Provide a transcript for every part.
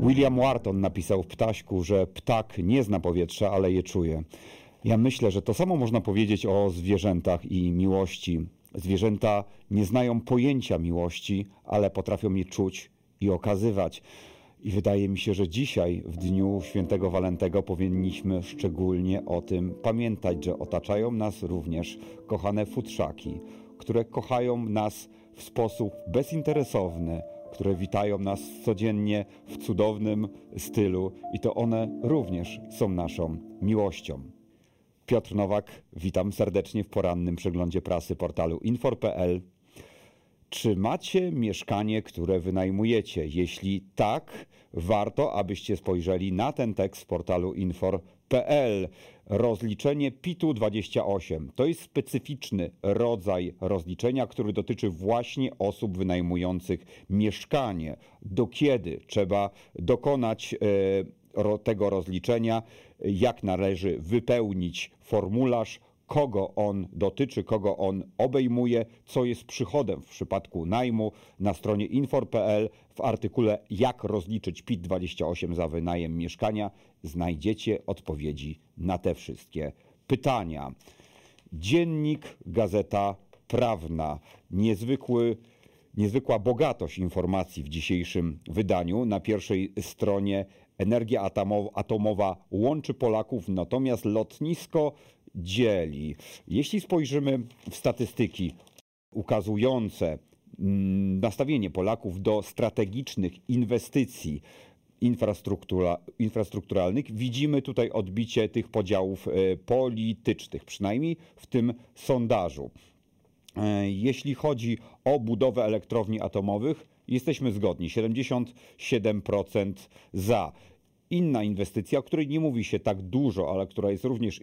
William Wharton napisał w Ptaśku, że ptak nie zna powietrza, ale je czuje. Ja myślę, że to samo można powiedzieć o zwierzętach i miłości. Zwierzęta nie znają pojęcia miłości, ale potrafią je czuć i okazywać. I wydaje mi się, że dzisiaj, w dniu świętego Walentego, powinniśmy szczególnie o tym pamiętać, że otaczają nas również kochane futrzaki, które kochają nas w sposób bezinteresowny, które witają nas codziennie w cudownym stylu i to one również są naszą miłością. Piotr Nowak, witam serdecznie w porannym przeglądzie prasy portalu infor.pl. Czy macie mieszkanie, które wynajmujecie? Jeśli tak, warto, abyście spojrzeli na ten tekst z portalu infor.pl. Rozliczenie PIT-u 28 to jest specyficzny rodzaj rozliczenia, który dotyczy właśnie osób wynajmujących mieszkanie. Do kiedy trzeba dokonać e, tego rozliczenia, jak należy wypełnić formularz, kogo on dotyczy, kogo on obejmuje, co jest przychodem w przypadku najmu. Na stronie infor.pl w artykule Jak rozliczyć PIT-28 za wynajem mieszkania znajdziecie odpowiedzi na te wszystkie pytania. Dziennik, gazeta prawna, niezwykły niezwykła bogatość informacji w dzisiejszym wydaniu. Na pierwszej stronie energia atomowa łączy Polaków, natomiast lotnisko dzieli. Jeśli spojrzymy w statystyki ukazujące mm, nastawienie Polaków do strategicznych inwestycji infrastruktura, infrastrukturalnych, widzimy tutaj odbicie tych podziałów e, politycznych, przynajmniej w tym sondażu. E, jeśli chodzi o budowę elektrowni atomowych, jesteśmy zgodni. 77% za. Inna inwestycja, o której nie mówi się tak dużo, ale która jest również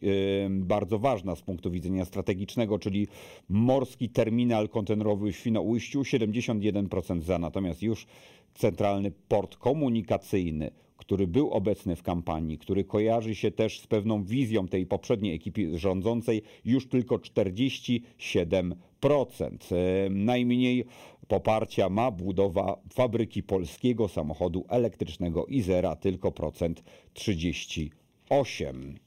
bardzo ważna z punktu widzenia strategicznego, czyli morski terminal kontenerowy w Świnoujściu, 71% za. Natomiast już centralny port komunikacyjny, który był obecny w kampanii, który kojarzy się też z pewną wizją tej poprzedniej ekipy rządzącej, już tylko 47%. Najmniej poparcia ma budowa fabryki polskiego samochodu elektrycznego Izera, tylko procent 38.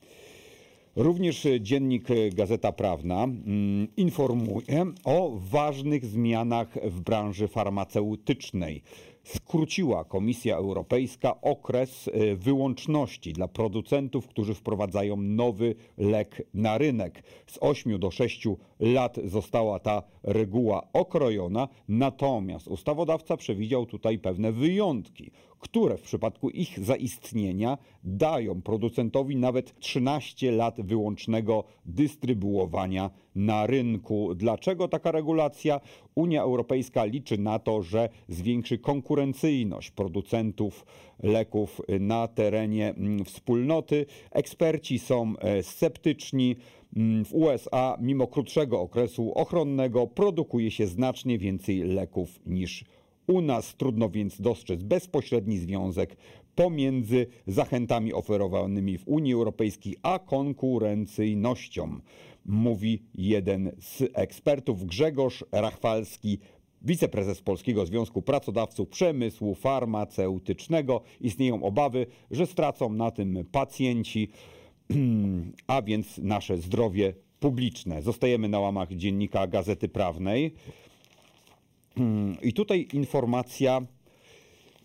Również dziennik Gazeta Prawna mm, informuje o ważnych zmianach w branży farmaceutycznej skróciła Komisja Europejska okres e, wyłączności dla producentów, którzy wprowadzają nowy lek na rynek. Z 8 do 6 lat została ta reguła okrojona, natomiast ustawodawca przewidział tutaj pewne wyjątki, które w przypadku ich zaistnienia dają producentowi nawet 13 lat wyłącznego dystrybuowania na rynku. Dlaczego taka regulacja? Unia Europejska liczy na to, że zwiększy konkurencyjność producentów leków na terenie mm, wspólnoty. Eksperci są e, sceptyczni. Mm, w USA, mimo krótszego okresu ochronnego, produkuje się znacznie więcej leków niż u nas. Trudno więc dostrzec bezpośredni związek pomiędzy zachętami oferowanymi w Unii Europejskiej a konkurencyjnością mówi jeden z ekspertów Grzegorz Rachwalski, wiceprezes Polskiego Związku Pracodawców Przemysłu Farmaceutycznego. Istnieją obawy, że stracą na tym pacjenci, a więc nasze zdrowie publiczne. Zostajemy na łamach dziennika Gazety Prawnej. I tutaj informacja,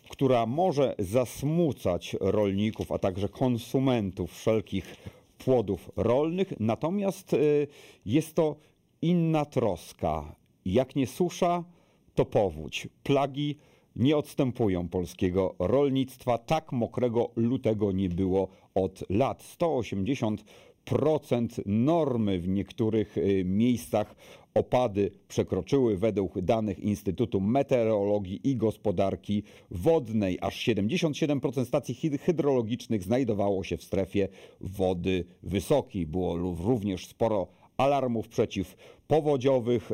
która może zasmucać rolników, a także konsumentów wszelkich płodów rolnych, natomiast y, jest to inna troska. Jak nie susza, to powódź. Plagi nie odstępują polskiego rolnictwa. Tak mokrego lutego nie było od lat. 180 procent normy w niektórych y, miejscach opady przekroczyły według danych Instytutu Meteorologii i Gospodarki Wodnej. Aż 77% stacji hydrologicznych znajdowało się w strefie wody wysokiej. Było również sporo alarmów przeciwpowodziowych.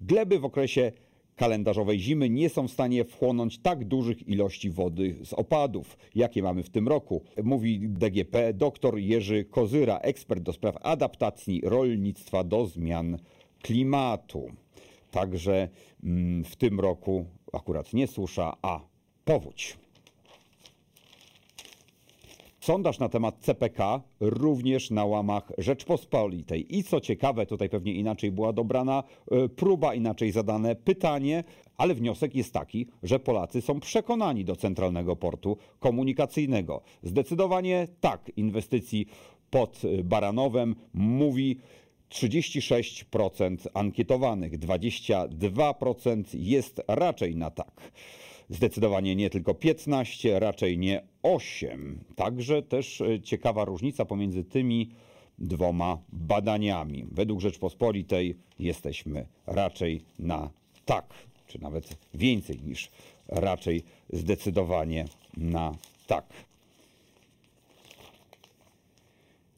Gleby w okresie kalendarzowej zimy nie są w stanie wchłonąć tak dużych ilości wody z opadów, jakie mamy w tym roku. Mówi DGP dr Jerzy Kozyra, ekspert do spraw adaptacji rolnictwa do zmian klimatu. Także mm, w tym roku akurat nie susza, a powódź. Sondaż na temat CPK również na łamach Rzeczpospolitej. I co ciekawe, tutaj pewnie inaczej była dobrana e, próba, inaczej zadane pytanie, ale wniosek jest taki, że Polacy są przekonani do centralnego portu komunikacyjnego. Zdecydowanie tak inwestycji pod Baranowem mówi 36% ankietowanych, 22% jest raczej na tak. Zdecydowanie nie tylko 15, raczej nie 8. Także też e, ciekawa różnica pomiędzy tymi dwoma badaniami. Według Rzeczpospolitej jesteśmy raczej na tak, czy nawet więcej niż raczej zdecydowanie na tak.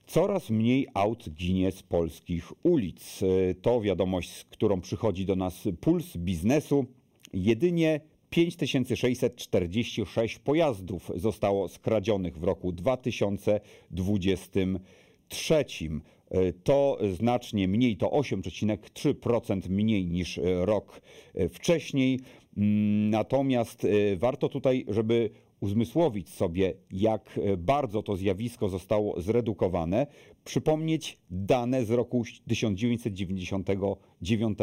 Coraz mniej aut ginie z polskich ulic. E, to wiadomość, z którą przychodzi do nas puls biznesu. Jedynie 5646 pojazdów zostało skradzionych w roku 2023. To znacznie mniej, to 8,3% mniej niż rok wcześniej. Natomiast warto tutaj, żeby uzmysłowić sobie, jak bardzo to zjawisko zostało zredukowane, przypomnieć dane z roku 1999.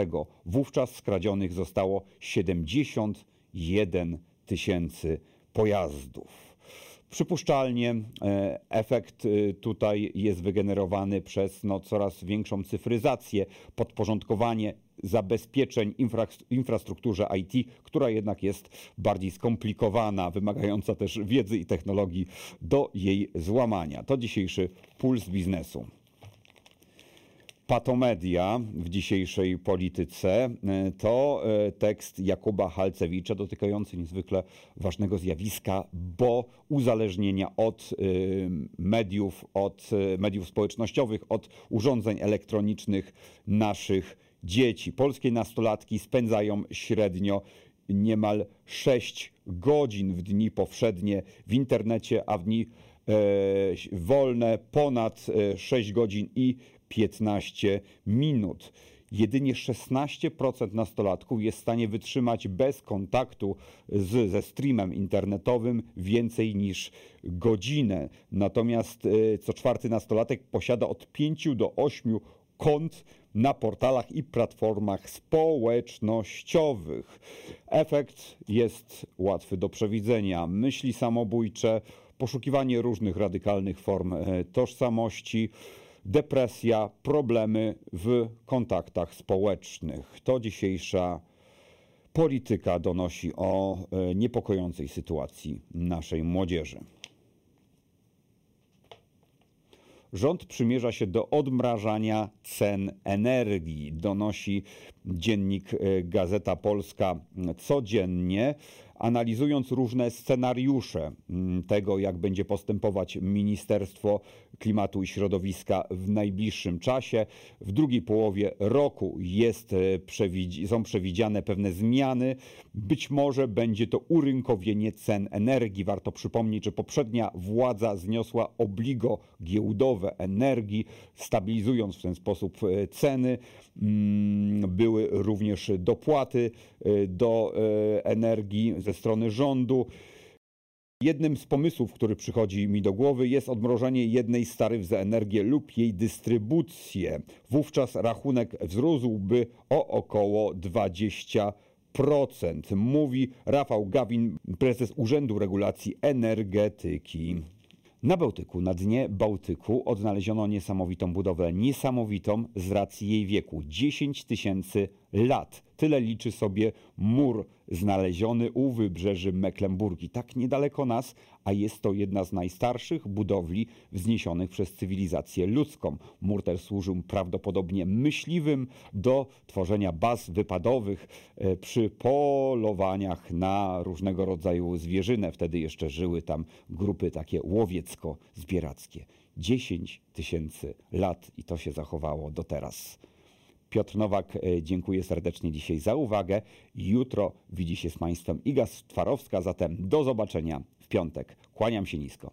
Wówczas skradzionych zostało 70 1 tysięcy pojazdów. Przypuszczalnie e, efekt e, tutaj jest wygenerowany przez no, coraz większą cyfryzację, podporządkowanie zabezpieczeń infra, infrastrukturze IT, która jednak jest bardziej skomplikowana, wymagająca też wiedzy i technologii do jej złamania. To dzisiejszy puls biznesu. Patomedia w dzisiejszej polityce e, to e, tekst Jakuba Halcewicza dotykający niezwykle ważnego zjawiska, bo uzależnienia od e, mediów, od mediów społecznościowych, od urządzeń elektronicznych naszych dzieci. Polskie nastolatki spędzają średnio niemal 6 godzin w dni powszednie w internecie, a w dni wolne ponad 6 godzin i 15 minut. Jedynie 16% nastolatków jest w stanie wytrzymać bez kontaktu z, ze streamem internetowym więcej niż godzinę. Natomiast e, co czwarty nastolatek posiada od 5 do 8 kont na portalach i platformach społecznościowych. Efekt jest łatwy do przewidzenia. Myśli samobójcze, poszukiwanie różnych radykalnych form e, tożsamości depresja, problemy w kontaktach społecznych. To dzisiejsza polityka donosi o e, niepokojącej sytuacji naszej młodzieży. Rząd przymierza się do odmrażania cen energii, donosi dziennik e, Gazeta Polska codziennie analizując różne scenariusze mm, tego, jak będzie postępować Ministerstwo Klimatu i Środowiska w najbliższym czasie. W drugiej połowie roku jest, e, są przewidziane pewne zmiany. Być może będzie to urynkowienie cen energii. Warto przypomnieć, że poprzednia władza zniosła obligo giełdowe energii, stabilizując w ten sposób e, ceny. Mm, były również dopłaty e, do energii ze strony rządu. Jednym z pomysłów, który przychodzi mi do głowy, jest odmrożenie jednej z taryf za energię lub jej dystrybucję. Wówczas rachunek wzrósłby o około 20%. Mówi Rafał Gawin, prezes Urzędu Regulacji Energetyki. Na Bałtyku, na dnie Bałtyku odnaleziono niesamowitą budowlę, niesamowitą z racji jej wieku 10 tysięcy lat. Tyle liczy sobie mur znaleziony u wybrzeży Mecklenburgii, tak niedaleko nas, a jest to jedna z najstarszych budowli wzniesionych przez cywilizację ludzką. Mur ten służył prawdopodobnie myśliwym do tworzenia baz wypadowych e, przy polowaniach na różnego rodzaju zwierzynę. Wtedy jeszcze żyły tam grupy takie łowiecko-zbierackie. 10 tysięcy lat i to się zachowało do teraz. Piotr Nowak, e, dziękuję serdecznie dzisiaj za uwagę. Jutro widzi się z Państwem Iga Twarowska, zatem do zobaczenia w piątek. Kłaniam się nisko.